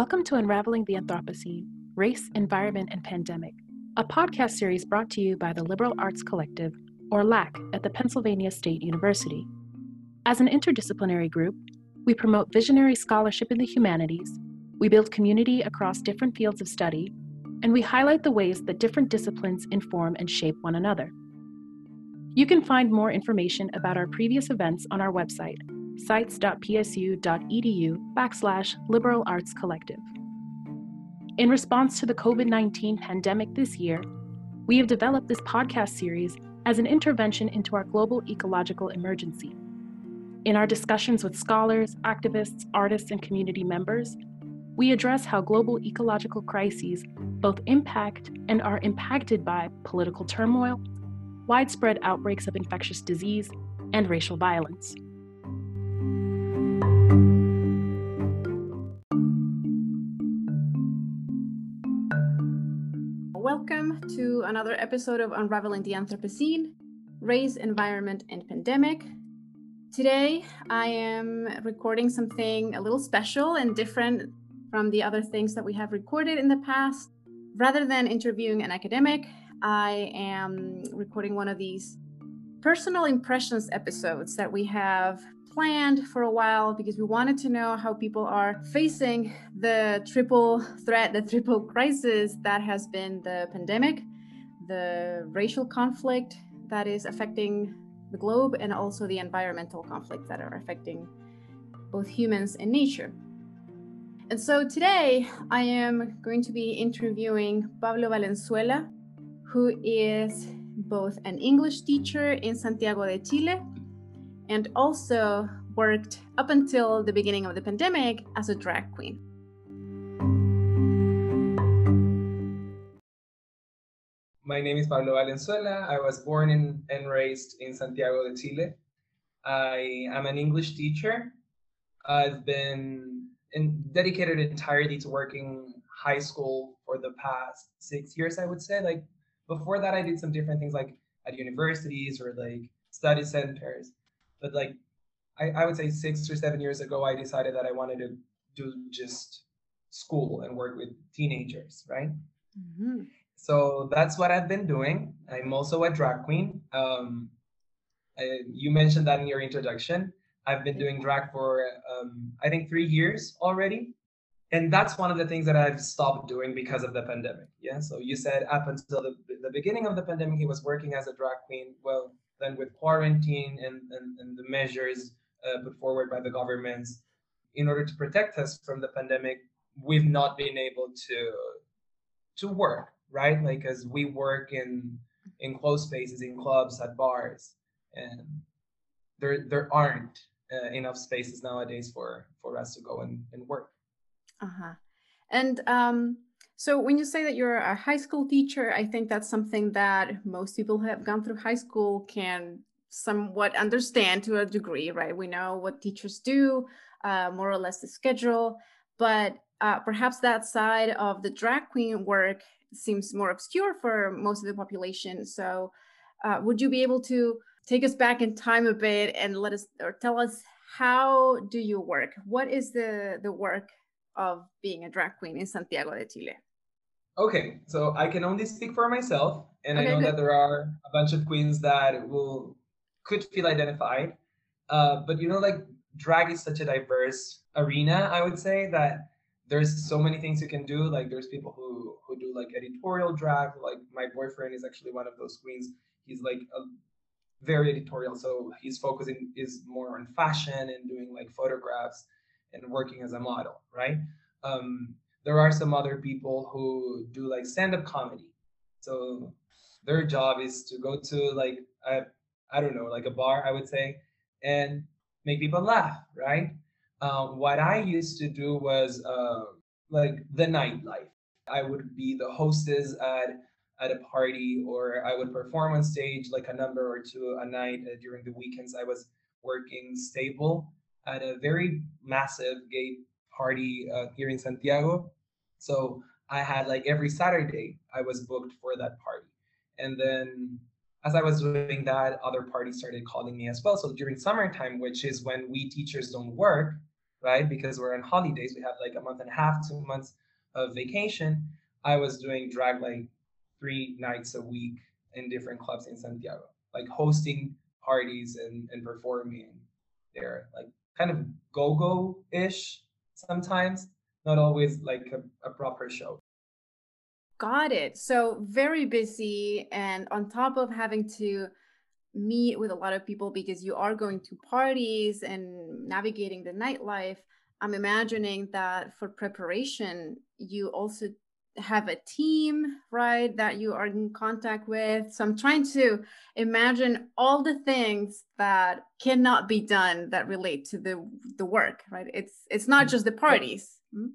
Welcome to Unraveling the Anthropocene Race, Environment, and Pandemic, a podcast series brought to you by the Liberal Arts Collective, or LAC, at the Pennsylvania State University. As an interdisciplinary group, we promote visionary scholarship in the humanities, we build community across different fields of study, and we highlight the ways that different disciplines inform and shape one another. You can find more information about our previous events on our website, sites.psu.edu backslash liberal arts collective. In response to the COVID 19 pandemic this year, we have developed this podcast series as an intervention into our global ecological emergency. In our discussions with scholars, activists, artists, and community members, we address how global ecological crises both impact and are impacted by political turmoil, widespread outbreaks of infectious disease, and racial violence. Welcome to another episode of Unraveling the Anthropocene Race, Environment, and Pandemic. Today, I am recording something a little special and different from the other things that we have recorded in the past. Rather than interviewing an academic, I am recording one of these personal impressions episodes that we have planned for a while because we wanted to know how people are facing the triple threat, the triple crisis that has been the pandemic, the racial conflict that is affecting the globe, and also the environmental conflicts that are affecting both humans and nature. And so today I am going to be interviewing Pablo Valenzuela, who is both an English teacher in Santiago de Chile and also worked up until the beginning of the pandemic as a drag queen. My name is Pablo Valenzuela. I was born in, and raised in Santiago de Chile. I am an English teacher. I've been in, dedicated entirely to working high school for the past six years, I would say. Like before that, I did some different things like at universities or like study centers but like I, I would say six or seven years ago, I decided that I wanted to do just school and work with teenagers, right? Mm-hmm. So that's what I've been doing. I'm also a drag queen. Um, I, you mentioned that in your introduction. I've been doing drag for um, I think three years already, and that's one of the things that I've stopped doing because of the pandemic. Yeah. So you said up until the, the beginning of the pandemic, he was working as a drag queen. Well, then with quarantine and, and, and the measures uh, put forward by the governments in order to protect us from the pandemic, we've not been able to to work, right? Like as we work in in closed spaces, in clubs, at bars, and there there aren't uh, enough spaces nowadays for for us to go and, and work. Uh huh. And um, so when you say that you're a high school teacher, I think that's something that most people who have gone through high school can somewhat understand to a degree, right? We know what teachers do, uh, more or less the schedule, but uh, perhaps that side of the drag queen work seems more obscure for most of the population. So uh, would you be able to take us back in time a bit and let us or tell us how do you work? What is the the work of being a drag queen in Santiago de Chile? Okay, so I can only speak for myself, and okay, I know good. that there are a bunch of queens that will could feel identified. Uh, but you know, like drag is such a diverse arena. I would say that there's so many things you can do. Like there's people who who do like editorial drag. Like my boyfriend is actually one of those queens. He's like a very editorial, so he's focusing is more on fashion and doing like photographs and working as a model, right? Um, there are some other people who do like stand-up comedy. So their job is to go to like a, I don't know like a bar i would say and make people laugh right? Um, what i used to do was uh, like the nightlife. I would be the hostess at at a party or i would perform on stage like a number or two a night uh, during the weekends i was working stable at a very massive gay party uh, here in Santiago. So I had like every Saturday I was booked for that party. And then as I was doing that, other parties started calling me as well. So during summertime, which is when we teachers don't work, right? Because we're on holidays, we have like a month and a half, two months of vacation. I was doing drag like three nights a week in different clubs in Santiago, like hosting parties and, and performing there, like kind of go-go ish sometimes, not always like a, a proper show. Got it. So very busy, and on top of having to meet with a lot of people because you are going to parties and navigating the nightlife, I'm imagining that for preparation, you also have a team, right, that you are in contact with. So I'm trying to imagine all the things that cannot be done that relate to the the work, right? It's it's not just the parties. Hmm?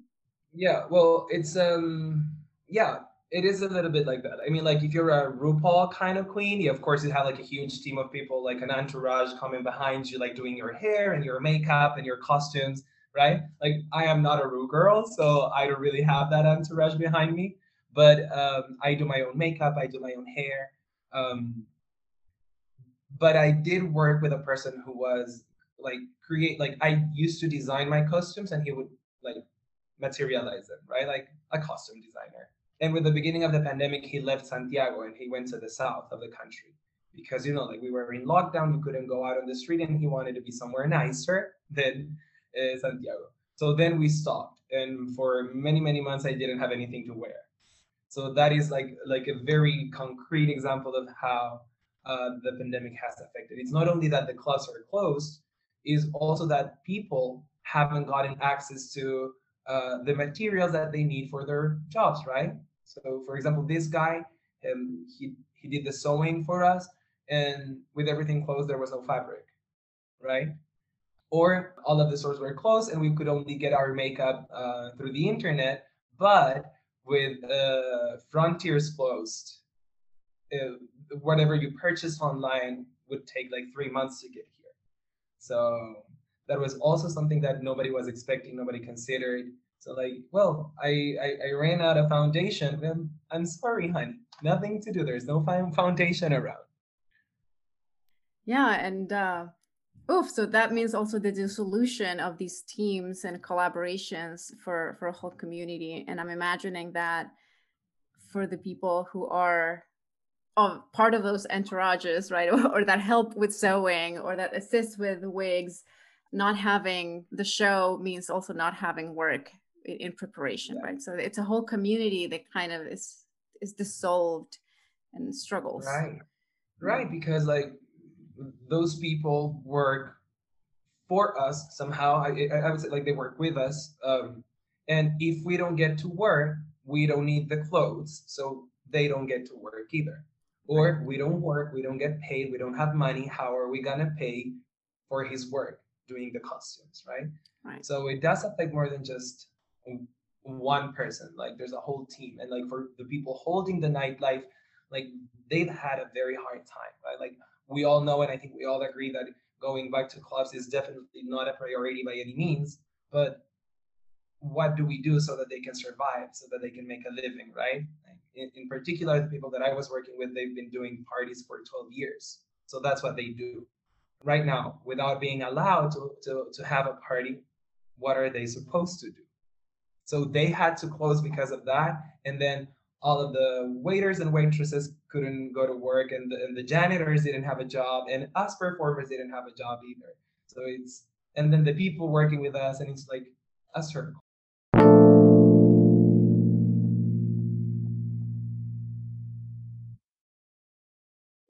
Yeah, well, it's um yeah, it is a little bit like that. I mean, like if you're a RuPaul kind of queen, you of course you have like a huge team of people, like an entourage coming behind you, like doing your hair and your makeup and your costumes right? Like I am not a Ru girl, so I don't really have that entourage behind me. But um, I do my own makeup, I do my own hair. Um, but I did work with a person who was like create like I used to design my costumes and he would like materialize them, right? Like a costume designer. And with the beginning of the pandemic, he left Santiago and he went to the south of the country because you know, like we were in lockdown, we couldn't go out on the street, and he wanted to be somewhere nicer than uh, Santiago. So then we stopped, and for many many months I didn't have anything to wear. So that is like like a very concrete example of how uh, the pandemic has affected. It's not only that the clubs are closed, is also that people haven't gotten access to uh, the materials that they need for their jobs, right? So, for example, this guy, um, he he did the sewing for us, and with everything closed, there was no fabric, right? Or all of the stores were closed and we could only get our makeup uh, through the internet. But with uh, frontiers closed, uh, whatever you purchase online would take like three months to get here. So that was also something that nobody was expecting, nobody considered. So like, well, I, I, I ran out of foundation. I'm sorry, honey, nothing to do. There's no foundation around. Yeah, and uh, Oof, so that means also the dissolution of these teams and collaborations for, for a whole community. And I'm imagining that for the people who are of part of those entourages, right, or, that help with sewing or that assist with wigs, not having the show means also not having work in, in preparation, yeah. right? So it's a whole community that kind of is is dissolved and struggles. Right, right, because like those people work for us somehow. I, I would say like they work with us. Um, and if we don't get to work, we don't need the clothes, so they don't get to work either. Or we don't work, we don't get paid, we don't have money. How are we gonna pay for his work doing the costumes, right? Right. So it does affect more than just one person. Like there's a whole team, and like for the people holding the nightlife, like they've had a very hard time, right? Like we all know, and I think we all agree that going back to clubs is definitely not a priority by any means. But what do we do so that they can survive, so that they can make a living, right? In, in particular, the people that I was working with, they've been doing parties for 12 years. So that's what they do. Right now, without being allowed to, to, to have a party, what are they supposed to do? So they had to close because of that. And then all of the waiters and waitresses couldn't go to work and the, and the janitors didn't have a job and us performers didn't have a job either. So it's and then the people working with us and it's like a circle.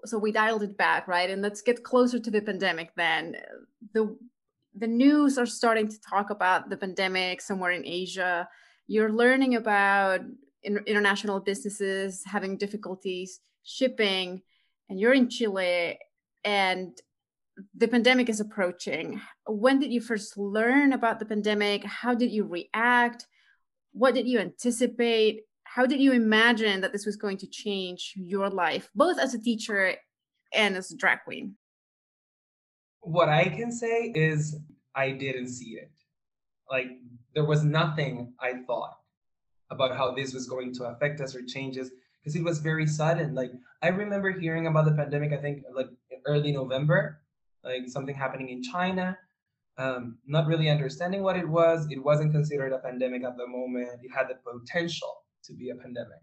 So we dialed it back right? And let's get closer to the pandemic then. The the news are starting to talk about the pandemic somewhere in asia. You're learning about in, international businesses having difficulties shipping and you're in Chile and the pandemic is approaching. When did you first learn about the pandemic? How did you react? What did you anticipate? How did you imagine that this was going to change your life, both as a teacher and as a drag queen? What I can say is I didn't see it. Like there was nothing I thought about how this was going to affect us or changes because it was very sudden. Like I remember hearing about the pandemic, I think like early November, like something happening in China. Um, not really understanding what it was. It wasn't considered a pandemic at the moment. It had the potential to be a pandemic.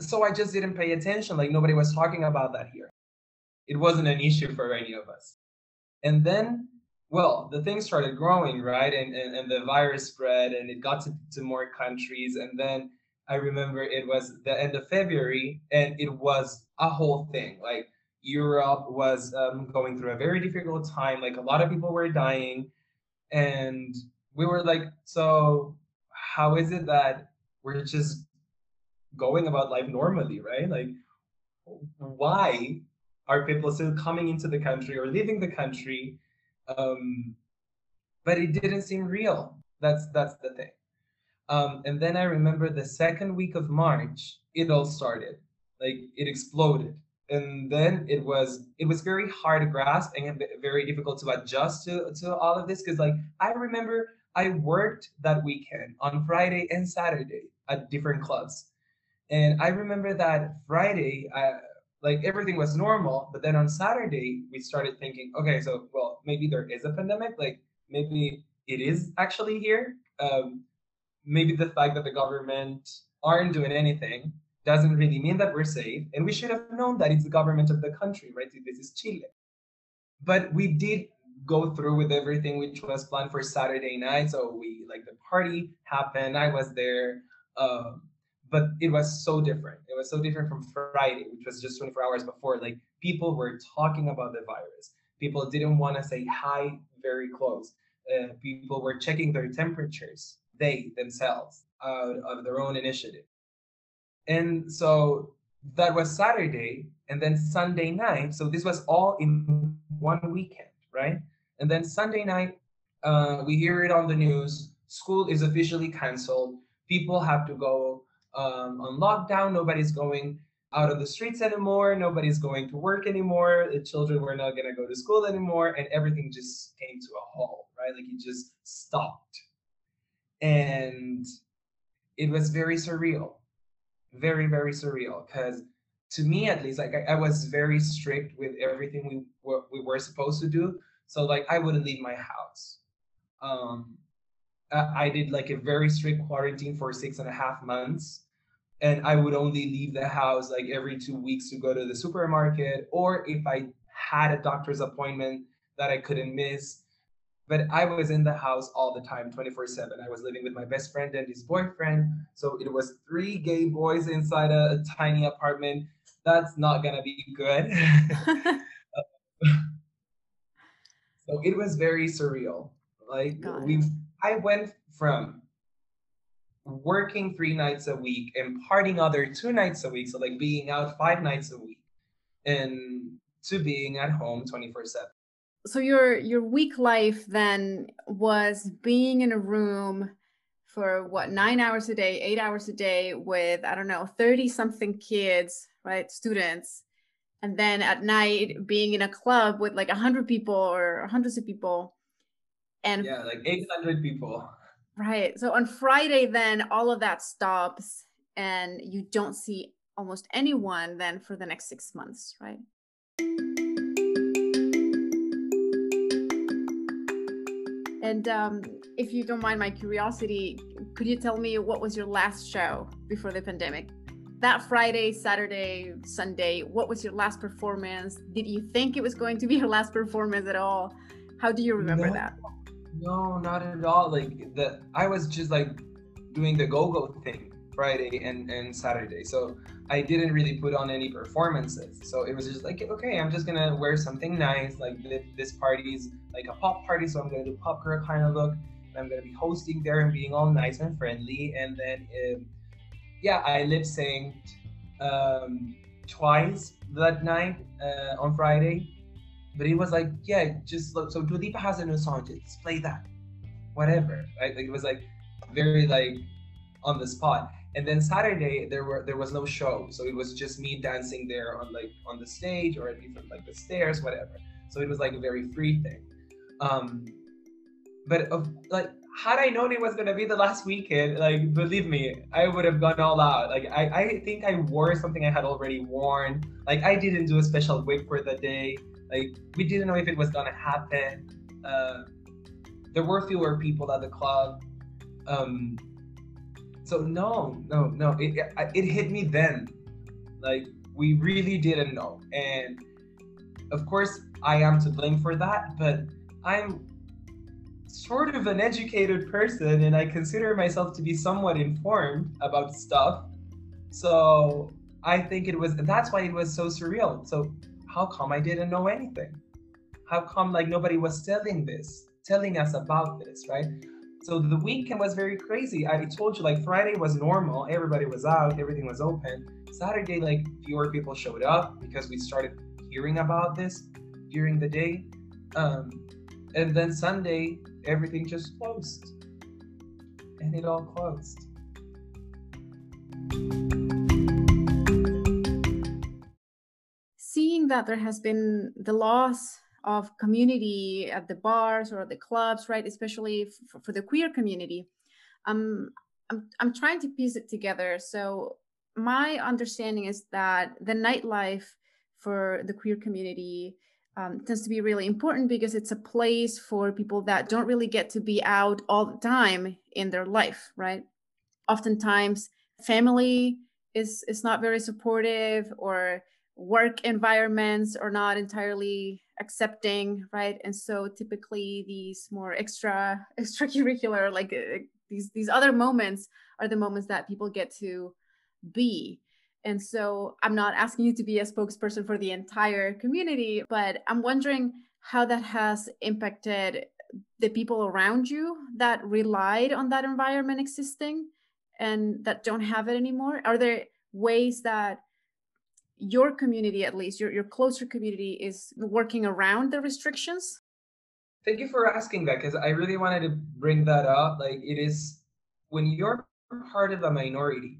So I just didn't pay attention. Like nobody was talking about that here. It wasn't an issue for any of us. And then, well, the thing started growing, right? And, and, and the virus spread and it got to, to more countries. And then I remember it was the end of February and it was a whole thing. Like Europe was um, going through a very difficult time. Like a lot of people were dying. And we were like, so how is it that we're just going about life normally, right? Like, why are people still coming into the country or leaving the country? Um, but it didn't seem real. That's that's the thing. Um, and then I remember the second week of March, it all started. Like it exploded. And then it was it was very hard to grasp and very difficult to adjust to, to all of this. Cause like I remember I worked that weekend on Friday and Saturday at different clubs. And I remember that Friday, I, like everything was normal, but then on Saturday, we started thinking, okay, so well, maybe there is a pandemic. Like maybe it is actually here. Um, maybe the fact that the government aren't doing anything doesn't really mean that we're safe. And we should have known that it's the government of the country, right? This is Chile. But we did go through with everything which was planned for Saturday night. So we like the party happened. I was there. Um, but it was so different. It was so different from Friday, which was just 24 hours before. Like people were talking about the virus. People didn't want to say hi very close. Uh, people were checking their temperatures they themselves out of their own initiative. And so that was Saturday, and then Sunday night. So this was all in one weekend, right? And then Sunday night, uh, we hear it on the news. School is officially canceled. People have to go um, on lockdown. Nobody's going out of the streets anymore. Nobody's going to work anymore. The children were not going to go to school anymore. And everything just came to a halt, right? Like it just stopped and it was very surreal very very surreal because to me at least like I, I, was very strict with everything we were, we were supposed to do so like i wouldn't leave my house um I, I did like a very strict quarantine for six and a half months and i would only leave the house like every two weeks to go to the supermarket or if i had a doctor's appointment that i couldn't miss but I was in the house all the time, 24 7. I was living with my best friend and his boyfriend. So it was three gay boys inside a, a tiny apartment. That's not going to be good. so it was very surreal. Like, we, I went from working three nights a week and partying other two nights a week. So, like, being out five nights a week and to being at home 24 7 so your your week life then was being in a room for what nine hours a day eight hours a day with i don't know 30 something kids right students and then at night being in a club with like a 100 people or hundreds of people and yeah like 800 people right so on friday then all of that stops and you don't see almost anyone then for the next six months right And um, if you don't mind my curiosity, could you tell me what was your last show before the pandemic? That Friday, Saturday, Sunday, what was your last performance? Did you think it was going to be your last performance at all? How do you remember no, that? No, not at all. Like the I was just like doing the go-go thing Friday and, and Saturday. So I didn't really put on any performances. So it was just like, okay, I'm just gonna wear something nice. Like this party's like a pop party, so I'm gonna do pop girl kind of look. And I'm gonna be hosting there and being all nice and friendly. And then, um, yeah, I lip synced um, twice that night uh, on Friday. But it was like, yeah, just look. So Dua has a new song, just play that, whatever. Right? Like it was like very like on the spot and then saturday there were there was no show so it was just me dancing there on like on the stage or at least on like the stairs whatever so it was like a very free thing um but of like had I known it was gonna be the last weekend, like believe me, I would have gone all out. Like I, I think I wore something I had already worn. Like I didn't do a special wig for the day. Like we didn't know if it was gonna happen. Uh, there were fewer people at the club. Um, so no, no, no. It, it it hit me then. Like we really didn't know, and of course I am to blame for that. But I'm sort of an educated person and I consider myself to be somewhat informed about stuff. So I think it was that's why it was so surreal. So how come I didn't know anything? How come like nobody was telling this, telling us about this, right? So the weekend was very crazy. I told you like Friday was normal, everybody was out, everything was open. Saturday, like fewer people showed up because we started hearing about this during the day. Um, and then Sunday, everything just closed. And it all closed. Seeing that there has been the loss of community at the bars or the clubs, right? Especially for, for the queer community, um, I'm, I'm trying to piece it together. So, my understanding is that the nightlife for the queer community um, tends to be really important because it's a place for people that don't really get to be out all the time in their life, right? Oftentimes, family is is not very supportive, or work environments are not entirely accepting, right? And so, typically, these more extra extracurricular, like uh, these these other moments, are the moments that people get to be and so I'm not asking you to be a spokesperson for the entire community, but I'm wondering how that has impacted the people around you that relied on that environment existing and that don't have it anymore. Are there ways that your community, at least your, your closer community, is working around the restrictions? Thank you for asking that because I really wanted to bring that up. Like, it is when you're part of a minority,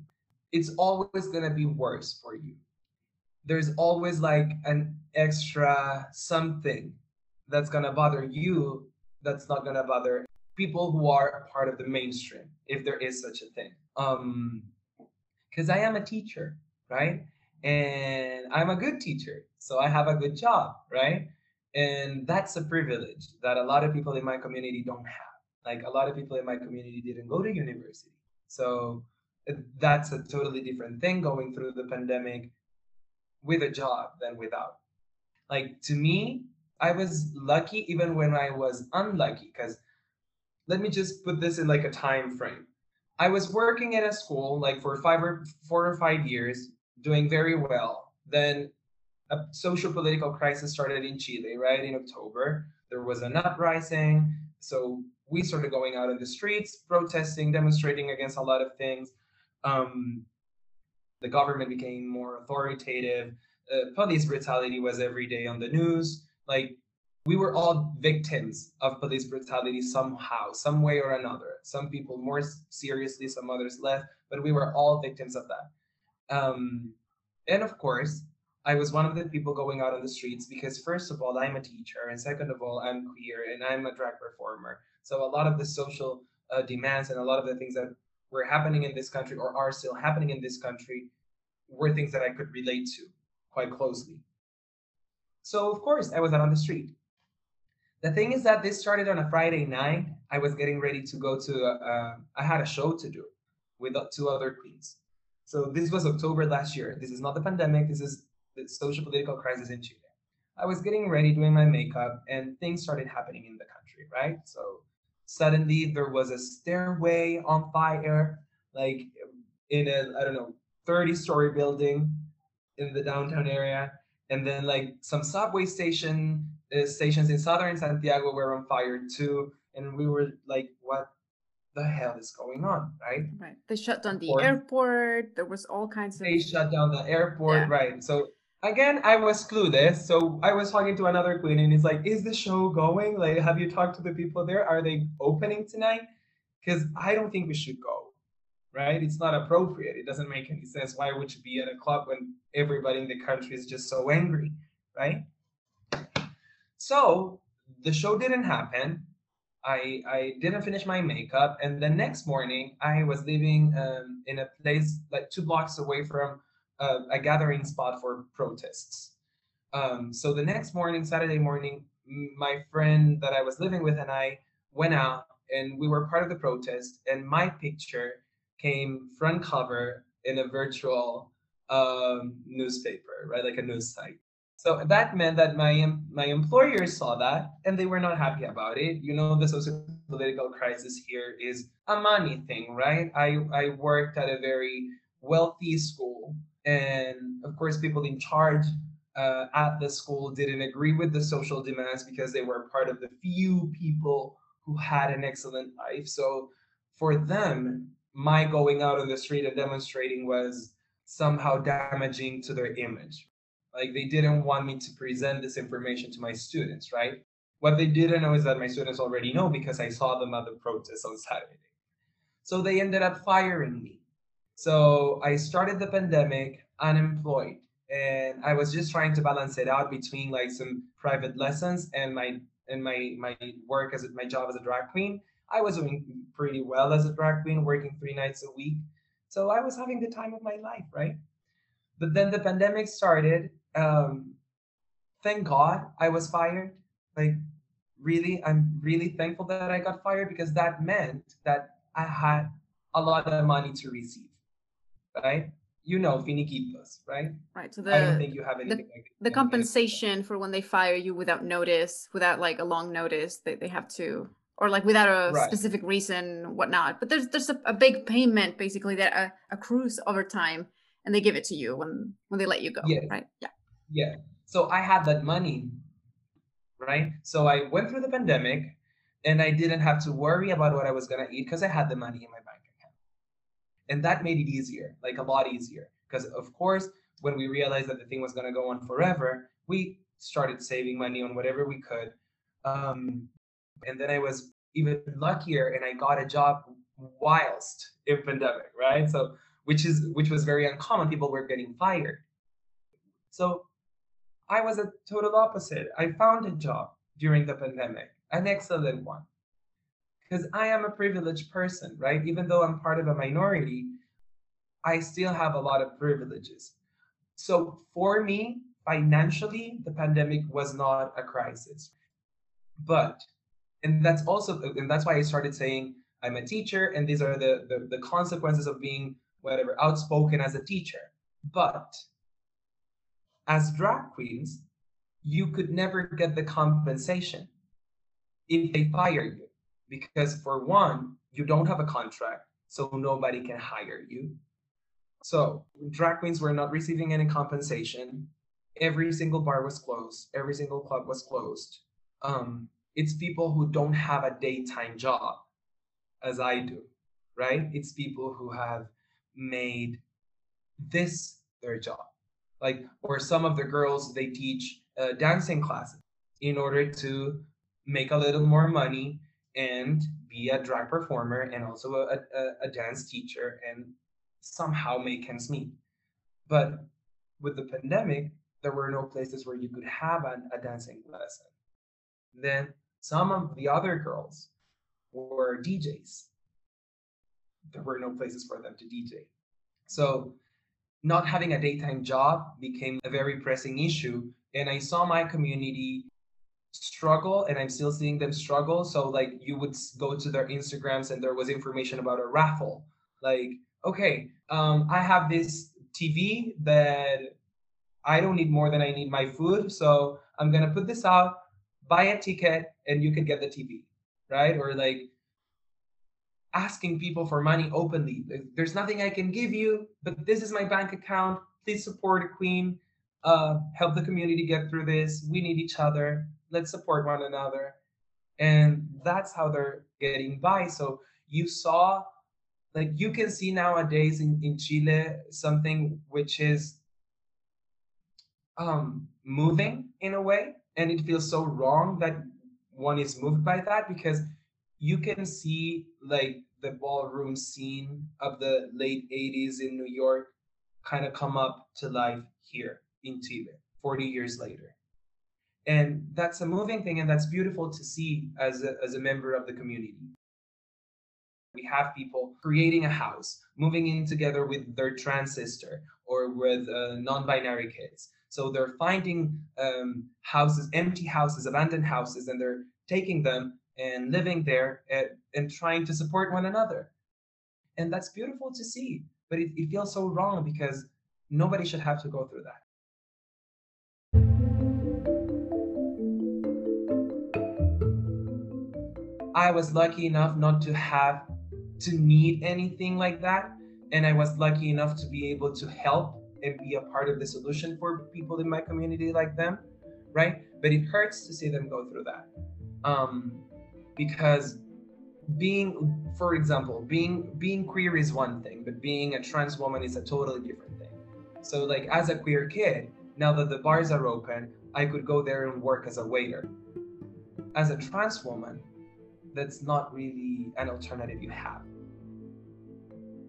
it's always going to be worse for you. There's always like an extra something that's going to bother you that's not going to bother people who are part of the mainstream, if there is such a thing. Um, because I am a teacher, right? And I'm a good teacher, so I have a good job, right? And that's a privilege that a lot of people in my community don't have. Like a lot of people in my community didn't go to university. So that's a totally different thing going through the pandemic with a job than without. Like to me, I was lucky even when I was unlucky because let me just put this in like a time frame. I was working at a school like for five or four or five years, doing very well. Then a social political crisis started in Chile, right? In October. There was an uprising. So we started going out in the streets, protesting, demonstrating against a lot of things um, the government became more authoritative. Uh, police brutality was every day on the news. Like we were all victims of police brutality somehow, some way or another. Some people more seriously, some others less, but we were all victims of that. Um, and of course, I was one of the people going out on the streets because, first of all, I'm a teacher, and second of all, I'm queer and I'm a drag performer. So a lot of the social uh, demands and a lot of the things that were happening in this country or are still happening in this country were things that I could relate to quite closely. So, of course, I was out on the street. The thing is that this started on a Friday night. I was getting ready to go to, uh, I had a show to do with two other queens. So, this was October last year. This is not the pandemic, this is the social political crisis in Chile. I was getting ready doing my makeup and things started happening in the country, right? So, suddenly there was a stairway on fire, like in a, I don't know, 30 story building in the downtown area. And then like some subway station uh, stations in southern Santiago were on fire too. And we were like, what the hell is going on, right? Right. They shut down the airport. There was all kinds of. They shut down the airport, yeah. right? So again, I was clueless. So I was talking to another queen, and he's like, "Is the show going? Like, have you talked to the people there? Are they opening tonight? Because I don't think we should go. Right? It's not appropriate. It doesn't make any sense. Why would you be at a club when everybody in the country is just so angry, right? So the show didn't happen. I, I didn't finish my makeup. And the next morning, I was living um, in a place like two blocks away from uh, a gathering spot for protests. Um, so the next morning, Saturday morning, my friend that I was living with and I went out and we were part of the protest. And my picture came front cover in a virtual um, newspaper, right? Like a news site. So that meant that my my employers saw that and they were not happy about it. You know, the social political crisis here is a money thing, right? I, I worked at a very wealthy school, and of course, people in charge uh, at the school didn't agree with the social demands because they were part of the few people who had an excellent life. So for them, my going out on the street and demonstrating was somehow damaging to their image. Like they didn't want me to present this information to my students, right? What they didn't know is that my students already know because I saw them at the protest on Saturday. So they ended up firing me. So I started the pandemic unemployed and I was just trying to balance it out between like some private lessons and my and my my work as my job as a drag queen. I was doing pretty well as a drag queen, working three nights a week. So I was having the time of my life, right? But then the pandemic started um, thank God I was fired. Like, really, I'm really thankful that I got fired because that meant that I had a lot of money to receive, right? You know, finiquitos, right? Right. So the I don't think you have anything. The, like the compensation for when they fire you without notice, without like a long notice, they, they have to, or like without a right. specific reason, whatnot. But there's there's a, a big payment basically that uh, accrues over time, and they give it to you when when they let you go. Yes. Right. Yeah. Yeah. So I had that money, right? So I went through the pandemic and I didn't have to worry about what I was going to eat because I had the money in my bank account. And that made it easier, like a lot easier. Because, of course, when we realized that the thing was going to go on forever, we started saving money on whatever we could. Um, and then I was even luckier and I got a job whilst in pandemic, right? So which is which was very uncommon. People were getting fired. So I was a total opposite. I found a job during the pandemic, an excellent one. Because I am a privileged person, right? Even though I'm part of a minority, I still have a lot of privileges. So for me, financially, the pandemic was not a crisis. But, and that's also, and that's why I started saying I'm a teacher, and these are the, the, the consequences of being whatever outspoken as a teacher. But as drag queens, you could never get the compensation if they fire you. Because for one, you don't have a contract, so nobody can hire you. So drag queens were not receiving any compensation. Every single bar was closed. Every single club was closed. Um, it's people who don't have a daytime job, as I do, right? It's people who have made this their job like or some of the girls they teach uh, dancing classes in order to make a little more money and be a drag performer and also a, a, a dance teacher and somehow make ends meet. But with the pandemic there were no places where you could have an, a dancing lesson then some of the other girls were djs there were no places for them to dj so not having a daytime job became a very pressing issue. And I saw my community struggle and I'm still seeing them struggle. So like you would go to their Instagrams and there was information about a raffle. Like, okay, um, I have this TV that I don't need more than I need my food. So I'm gonna put this out, buy a ticket, and you can get the TV. Right? Or like asking people for money openly. There's nothing I can give you, but this is my bank account. Please support a queen. Uh, help the community get through this. We need each other. Let's support one another. And that's how they're getting by. So you saw, like, you can see nowadays in, in Chile something which is um, moving in a way. And it feels so wrong that one is moved by that because you can see like the ballroom scene of the late 80s in New York kind of come up to life here in Chile 40 years later. and that's a moving thing and that's beautiful to see as a, as a member of the community we have people creating a house moving in together with their trans sister or with uh, non-binary kids so they're finding um, houses empty houses abandoned houses and they're taking them and living there and, and trying to support one another and that's beautiful to see but it, it feels so wrong because nobody should have to go through that I was lucky enough not to have to need anything like that. And I was lucky enough to be able to help and be a part of the solution for people in my community like them, right? But it hurts to see them go through that. Um, because being, for example, being being queer is one thing, but being a trans woman is a totally different thing. So like as a queer kid, now that the bars are open, I could go there and work as a waiter. As a trans woman, that's not really an alternative you have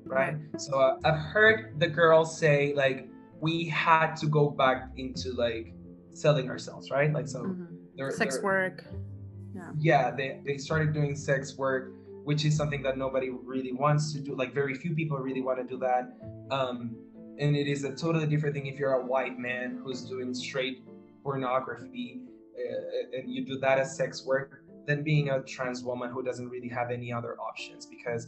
right so uh, i've heard the girls say like we had to go back into like selling ourselves right like so mm-hmm. they're, sex they're, work yeah yeah they, they started doing sex work which is something that nobody really wants to do like very few people really want to do that um and it is a totally different thing if you're a white man who's doing straight pornography uh, and you do that as sex work than being a trans woman who doesn't really have any other options because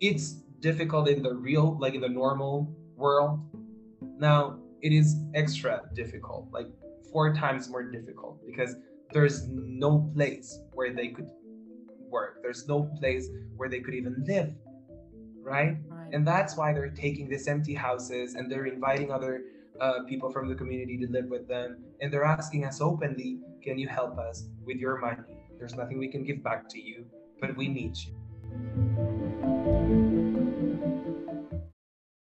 it's difficult in the real, like in the normal world. Now, it is extra difficult, like four times more difficult because there's no place where they could work. There's no place where they could even live, right? right. And that's why they're taking these empty houses and they're inviting other uh, people from the community to live with them. And they're asking us openly, can you help us with your money? There's nothing we can give back to you, but we need you.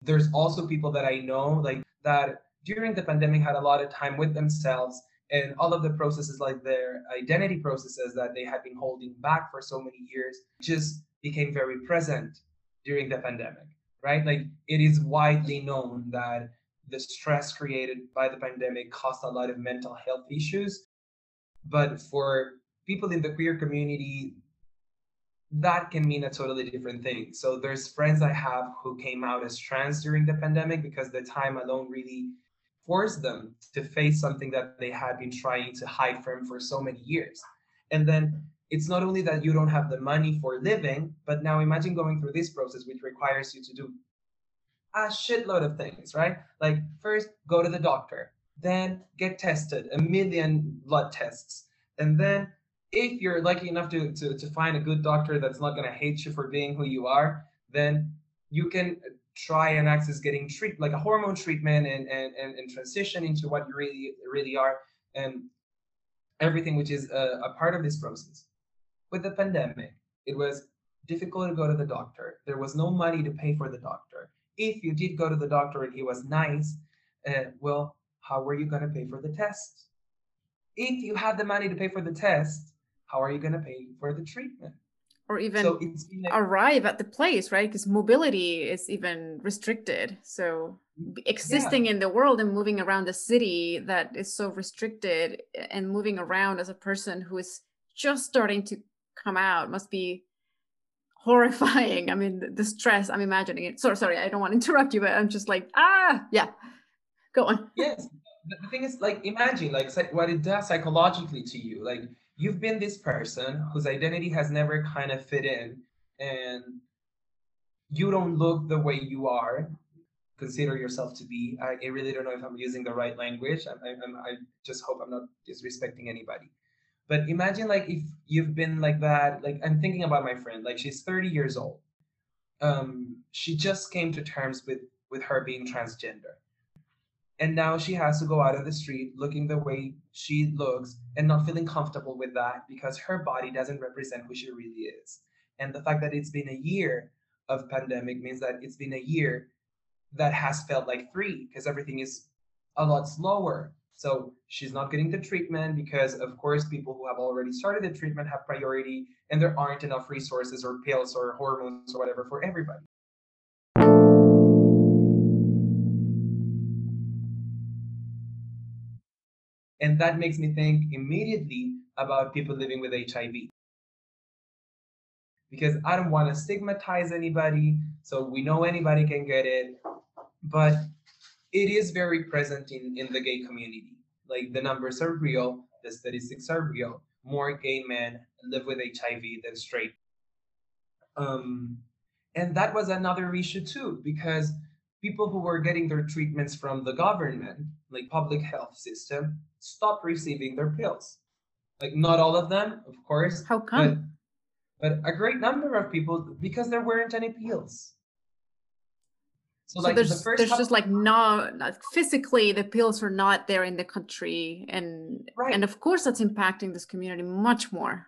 There's also people that I know like that during the pandemic had a lot of time with themselves and all of the processes like their identity processes that they had been holding back for so many years just became very present during the pandemic right like it is widely known that the stress created by the pandemic caused a lot of mental health issues but for people in the queer community, that can mean a totally different thing. So there's friends I have who came out as trans during the pandemic because the time alone really forced them to face something that they had been trying to hide from for so many years. And then it's not only that you don't have the money for living, but now imagine going through this process, which requires you to do a shitload of things, right? Like first go to the doctor, then get tested, a million blood tests, and then if you're lucky enough to, to, to find a good doctor that's not to hate you for being who you are, then you can try and access getting treat like a hormone treatment and, and, and, and transition into what you really really are and everything which is a, a part of this process. With the pandemic, it was difficult to go to the doctor. There was no money to pay for the doctor. If you did go to the doctor and he was nice, uh, well, how were you going to pay for the test? If you had the money to pay for the test, how are you going to pay for the treatment? Or even so arrive at the place, right? Because mobility is even restricted. So existing yeah. in the world and moving around the city that is so restricted and moving around as a person who is just starting to come out must be horrifying. I mean, the stress, I'm imagining it. Sorry, sorry, I don't want to interrupt you, but I'm just like, ah, yeah, go on. Yes. The thing is, like, imagine, like, what it does psychologically to you. Like, you've been this person whose identity has never kind of fit in and you don't look the way you are consider yourself to be. I, I really don't know if i'm using the right language. I, I, I just hope i'm not disrespecting anybody. But imagine like if you've been like that like i'm thinking about my friend like she's 30 years old. Um she just came to terms with with her being transgender and now she has to go out of the street looking the way she looks and not feeling comfortable with that because her body doesn't represent who she really is. And the fact that it's been a year of pandemic means that it's been a year that has felt like three because everything is a lot slower. So she's not getting the treatment because, of course, people who have already started the treatment have priority and there aren't enough resources or pills or hormones or whatever for everybody. And that makes me think immediately about people living with HIV. Because I don't want to stigmatize anybody. So we know anybody can get it. But it is very present in, in the gay community. Like the numbers are real, the statistics are real. More gay men live with HIV than straight. Um, and that was another issue too, because people who were getting their treatments from the government, like public health system, stopped receiving their pills. Like not all of them, of course. How come? But, but a great number of people because there weren't any pills. So, so like there's, the there's just like no physically the pills are not there in the country and right. and of course that's impacting this community much more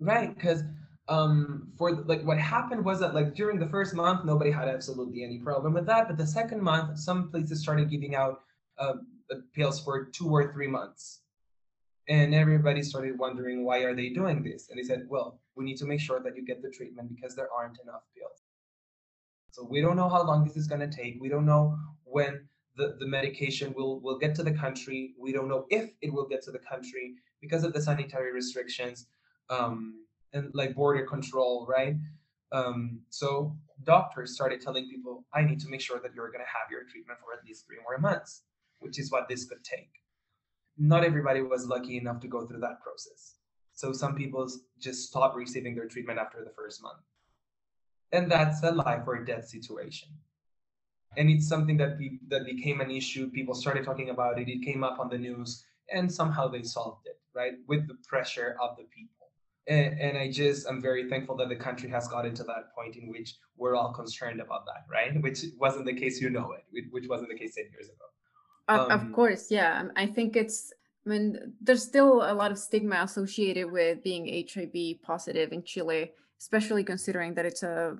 right because um for like what happened was that like during the first month nobody had absolutely any problem with that but the second month some places started giving out uh, pills for two or three months. And everybody started wondering why are they doing this? And they said well we need to make sure that you get the treatment because there aren't enough pills. So we don't know how long this is going to take. We don't know when the, the medication will will get to the country. We don't know if it will get to the country because of the sanitary restrictions um, and like border control, right? Um, so doctors started telling people, I need to make sure that you're going to have your treatment for at least three more months, which is what this could take. Not everybody was lucky enough to go through that process. So some people just stopped receiving their treatment after the first month. And that's a life or death situation. And it's something that be, that became an issue. People started talking about it. It came up on the news, and somehow they solved it, right? With the pressure of the people and, and I just I'm very thankful that the country has gotten to that point in which we're all concerned about that, right? Which wasn't the case, you know it, which wasn't the case ten years ago. Um, of course, yeah. I think it's. I mean, there's still a lot of stigma associated with being HIV positive in Chile, especially considering that it's a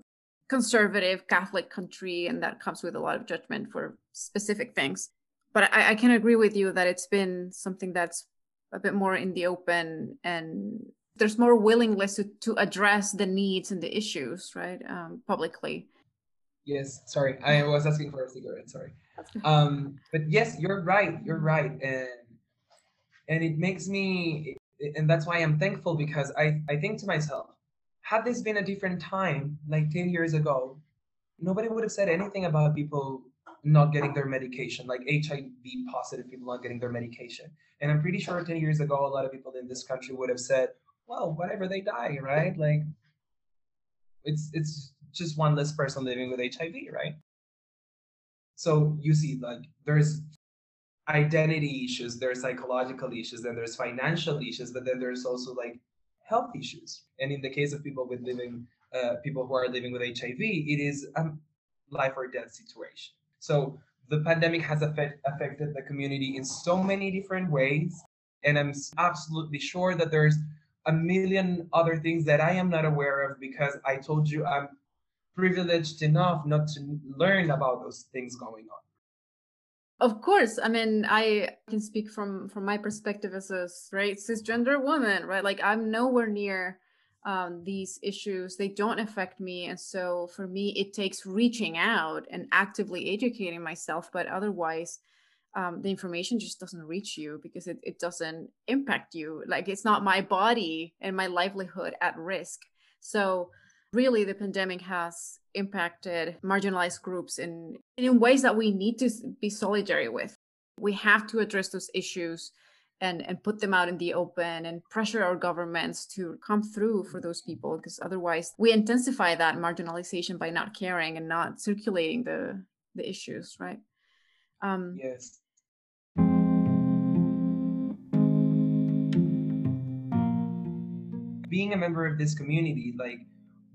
conservative Catholic country, and that comes with a lot of judgment for specific things. But I, I can agree with you that it's been something that's a bit more in the open and there's more willingness to, to address the needs and the issues right um, publicly yes sorry i was asking for a cigarette sorry. Um, but yes you're right you're right and and it makes me and that's why i'm thankful because i i think to myself had this been a different time like 10 years ago nobody would have said anything about people not getting their medication like hiv positive people not getting their medication. And i'm pretty sure 10 years ago a lot of people in this country would have said well, whatever they die, right? Like it's it's just one less person living with HIV, right? So you see, like there's identity issues, there's psychological issues, then there's financial issues, but then there's also like health issues. And in the case of people with living, uh, people who are living with HIV, it is a life or death situation. So the pandemic has affect, affected the community in so many different ways, and I'm absolutely sure that there's a million other things that I am not aware of because I told you I'm privileged enough not to learn about those things going on. Of course, I mean I can speak from from my perspective as a straight cisgender woman, right? Like I'm nowhere near um, these issues. They don't affect me, and so for me, it takes reaching out and actively educating myself. But otherwise, um, the information just doesn't reach you because it, it doesn't impact you. Like it's not my body and my livelihood at risk. So really the pandemic has impacted marginalized groups in, in ways that we need to be solidary with. We have to address those issues and, and put them out in the open and pressure our governments to come through for those people because otherwise we intensify that marginalization by not caring and not circulating the the issues right um, yes. Being a member of this community, like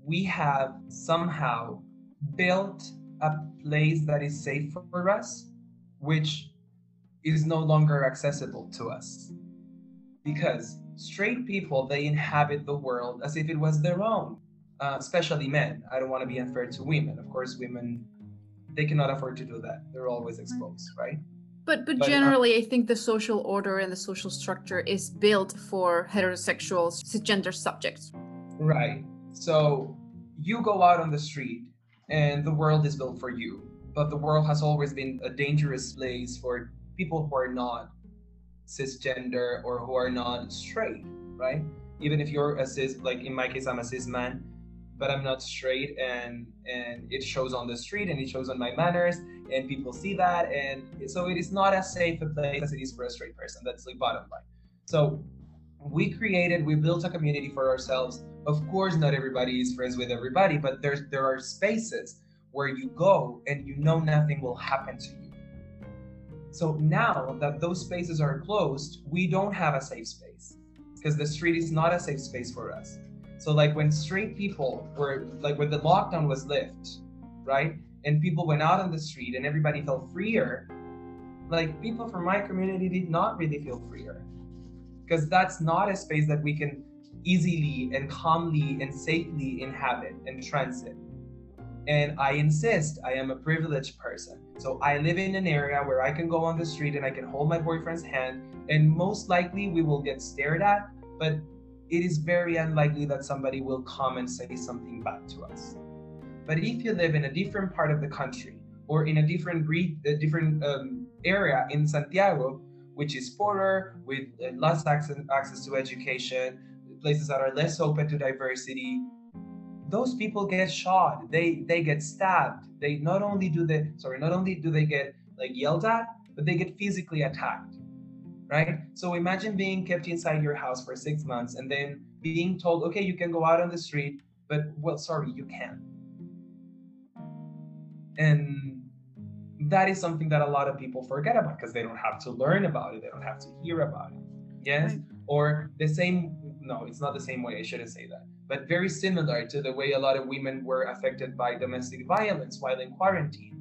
we have somehow built a place that is safe for us, which is no longer accessible to us. Because straight people, they inhabit the world as if it was their own, uh, especially men. I don't want to be unfair to women. Of course, women they cannot afford to do that. They're always exposed, right? But but, but uh, generally, uh, I think the social order and the social structure is built for heterosexual cisgender subjects. Right. So you go out on the street, and the world is built for you. But the world has always been a dangerous place for people who are not cisgender or who are not straight, right? Even if you're a cis, like in my case, I'm a cis man, but I'm not straight, and and it shows on the street and it shows on my manners, and people see that, and so it is not as safe a place as it is for a straight person. That's the bottom line. So we created, we built a community for ourselves. Of course, not everybody is friends with everybody, but there's there are spaces where you go and you know nothing will happen to you. So now that those spaces are closed, we don't have a safe space because the street is not a safe space for us. So like when straight people were like when the lockdown was lifted, right? And people went out on the street and everybody felt freer, like people from my community did not really feel freer. Because that's not a space that we can easily and calmly and safely inhabit and transit. And I insist, I am a privileged person. So I live in an area where I can go on the street and I can hold my boyfriend's hand, and most likely we will get stared at, but it is very unlikely that somebody will come and say something bad to us. But if you live in a different part of the country or in a different re- a different um, area in Santiago, which is poorer with uh, less access, access to education, places that are less open to diversity, those people get shot. They they get stabbed. They not only do they sorry not only do they get like yelled at but they get physically attacked right? So imagine being kept inside your house for six months and then being told okay you can go out on the street but well sorry you can't. And that is something that a lot of people forget about because they don't have to learn about it they don't have to hear about it yes right. or the same no it's not the same way i shouldn't say that but very similar to the way a lot of women were affected by domestic violence while in quarantine.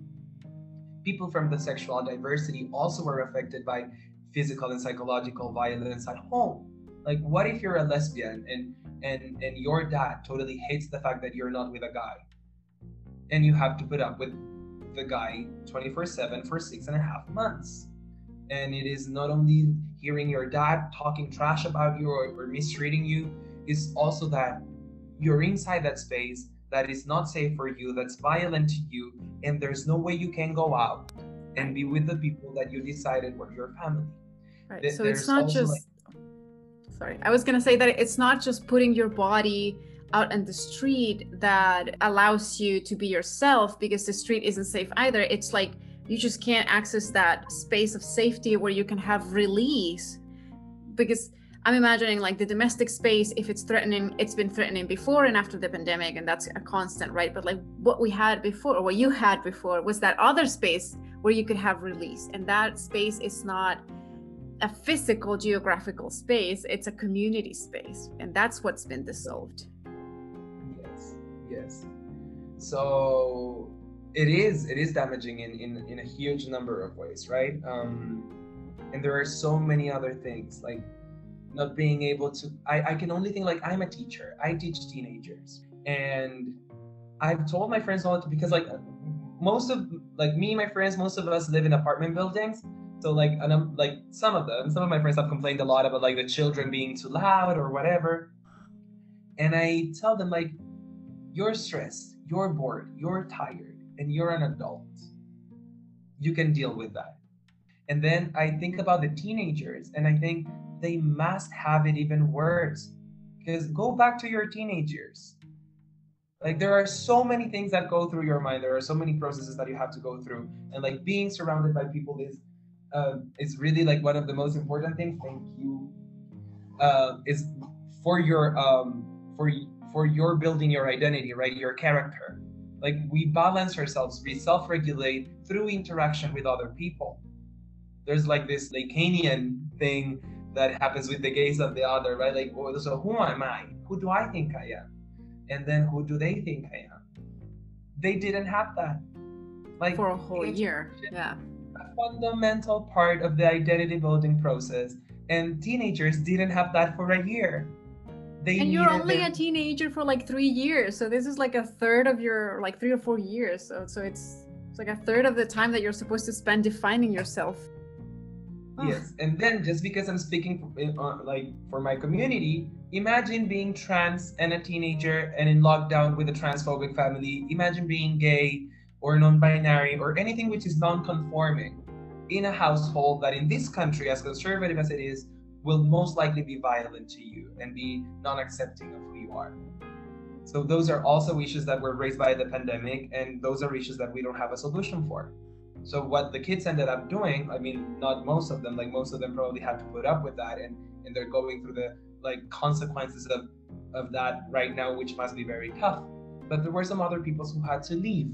People from the sexual diversity also were affected by physical and psychological violence at home. Like, what if you're a lesbian and and and your dad totally hates the fact that you're not with a guy, and you have to put up with the guy 24/7 for six and a half months? And it is not only hearing your dad talking trash about you or, or mistreating you, is also that you're inside that space that is not safe for you, that's violent to you, and there's no way you can go out and be with the people that you decided were your family. Right. so it's not just. Like, sorry, I was gonna say that it's not just putting your body out in the street that allows you to be yourself because the street isn't safe either. It's like you just can't access that space of safety where you can have release because I'm imagining like the domestic space, if it's threatening, it's been threatening before and after the pandemic, and that's a constant, right? But like what we had before, or what you had before, was that other space where you could have release. And that space is not a physical geographical space, it's a community space. And that's what's been dissolved. Yes. So it is it is damaging in, in, in a huge number of ways, right? Um, and there are so many other things like not being able to I, I can only think like i'm a teacher i teach teenagers and i've told my friends all the time because like most of like me and my friends most of us live in apartment buildings so like and I'm, like some of them some of my friends have complained a lot about like the children being too loud or whatever and i tell them like you're stressed you're bored you're tired and you're an adult you can deal with that and then i think about the teenagers and i think they must have it even worse. Because go back to your teenagers. Like there are so many things that go through your mind. There are so many processes that you have to go through, and like being surrounded by people is uh, is really like one of the most important things. Thank you. Uh, is for your um for for your building your identity, right? Your character. Like we balance ourselves, we self-regulate through interaction with other people. There's like this Lacanian thing that happens with the gaze of the other, right? Like, oh, so who am I? Who do I think I am? And then who do they think I am? They didn't have that. Like for a whole year. Yeah. A fundamental part of the identity building process. And teenagers didn't have that for a year. They and you're only their... a teenager for like three years. So this is like a third of your like three or four years. So so it's it's like a third of the time that you're supposed to spend defining yourself. Yes, and then just because I'm speaking for, uh, like for my community, imagine being trans and a teenager and in lockdown with a transphobic family. Imagine being gay or non-binary or anything which is non-conforming. in a household that in this country, as conservative as it is, will most likely be violent to you and be non-accepting of who you are. So those are also issues that were raised by the pandemic, and those are issues that we don't have a solution for. So what the kids ended up doing, I mean, not most of them, like most of them probably had to put up with that, and and they're going through the like consequences of of that right now, which must be very tough. But there were some other people who had to leave,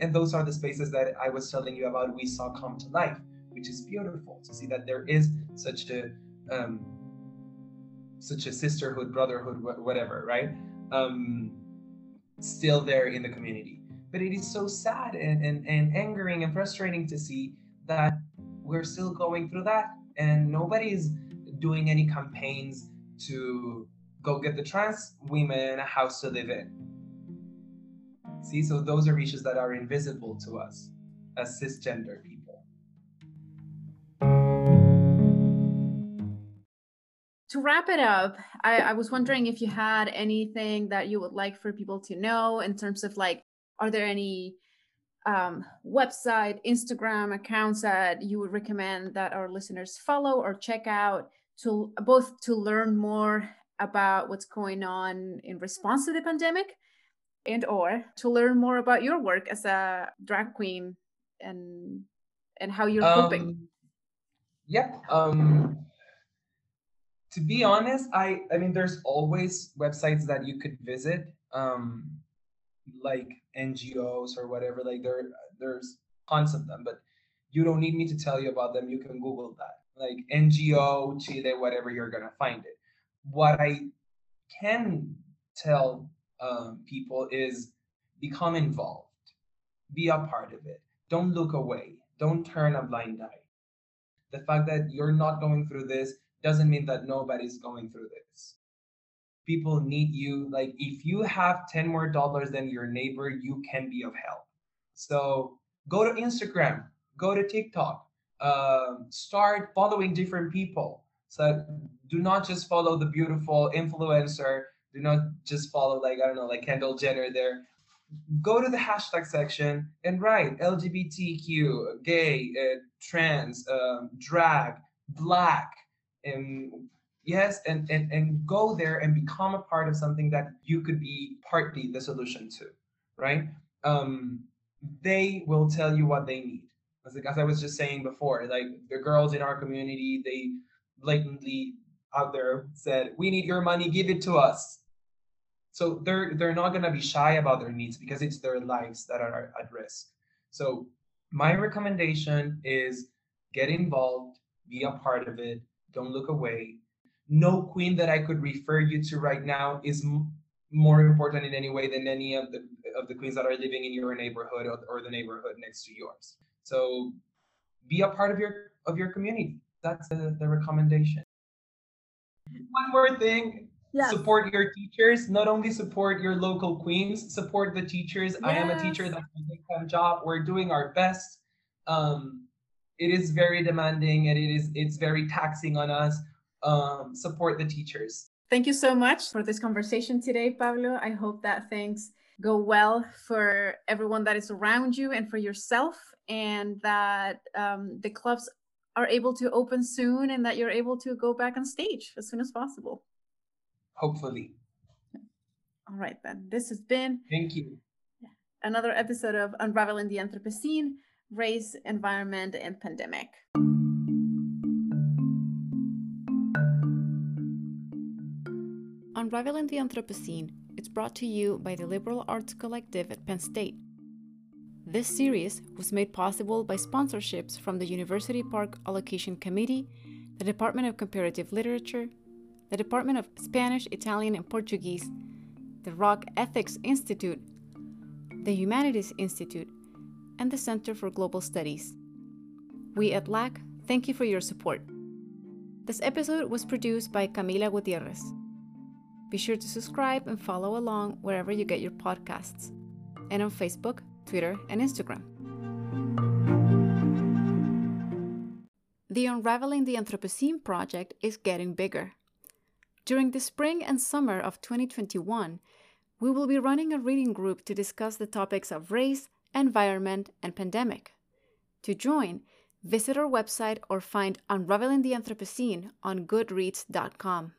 and those are the spaces that I was telling you about. We saw come to life, which is beautiful to see that there is such a um, such a sisterhood, brotherhood, whatever, right? Um, still there in the community. But it is so sad and, and, and angering and frustrating to see that we're still going through that and nobody is doing any campaigns to go get the trans women a house to live in. See, so those are issues that are invisible to us as cisgender people. To wrap it up, I, I, was wondering if you had anything that you would like for people to know in terms of like, are there any um, website, Instagram accounts that you would recommend that our listeners follow or check out to both to learn more about what's going on in response to the pandemic and or to learn more about your work as a drag queen and and how you're um, coping? Yep. Um to be honest, I I mean, there's always websites that you could visit, um, like NGOs or whatever. Like there, there's tons of them, but you don't need me to tell you about them. You can Google that, like NGO Chile, whatever. You're gonna find it. What I can tell um, people is become involved, be a part of it. Don't look away. Don't turn a blind eye. The fact that you're not going through this doesn't mean that nobody's going through this. People need you. Like, if you have 10 more dollars than your neighbor, you can be of help. So go to Instagram, go to TikTok, uh, start following different people. So do not just follow the beautiful influencer. Do not just follow, like, I don't know, like Kendall Jenner there. Go to the hashtag section and write LGBTQ, gay, uh, trans, um, drag, black, and yes and, and and go there and become a part of something that you could be partly the solution to right? Um they will tell you what they need. As, as i was just saying before like the girls in our community they blatantly out there said we need your money give it to us. So they're they're not going to be shy about their needs because it's their lives that are at risk. So my recommendation is get involved be a part of it don't look away. No queen that I could refer you to right now is m- more important in any way than any of the of the queens that are living in your neighborhood or, or the neighborhood next to yours. So be a part of your of your community. That's the, the recommendation. One more thing. Yes. Support your teachers. Not only support your local queens, support the teachers. Yes. I am a teacher. That's my job. We're doing our best. Um, it is very demanding and it is it's very taxing on us um, support the teachers. Thank you so much for this conversation today pablo. I hope that things go well for everyone that is around you and for yourself and that um, the clubs are able to open soon and that you're able to go back on stage as soon as possible. Hopefully. All right then. This has been thank you. another episode of unraveling the anthropocene race, environment, and pandemic. Unraveling the Anthropocene is brought to you by the Liberal Arts Collective at Penn State. This series was made possible by sponsorships from the University Park Allocation Committee, the Department of Comparative Literature, the Department of Spanish, Italian, and Portuguese, the Rock Ethics Institute, the Humanities Institute, and the Center for Global Studies. We at LAC thank you for your support. This episode was produced by Camila Gutierrez. Be sure to subscribe and follow along wherever you get your podcasts, and on Facebook, Twitter, and Instagram. The Unraveling the Anthropocene project is getting bigger. During the spring and summer of 2021, we will be running a reading group to discuss the topics of race, environment, and pandemic. To join, visit our website or find Unraveling the Anthropocene on Goodreads.com.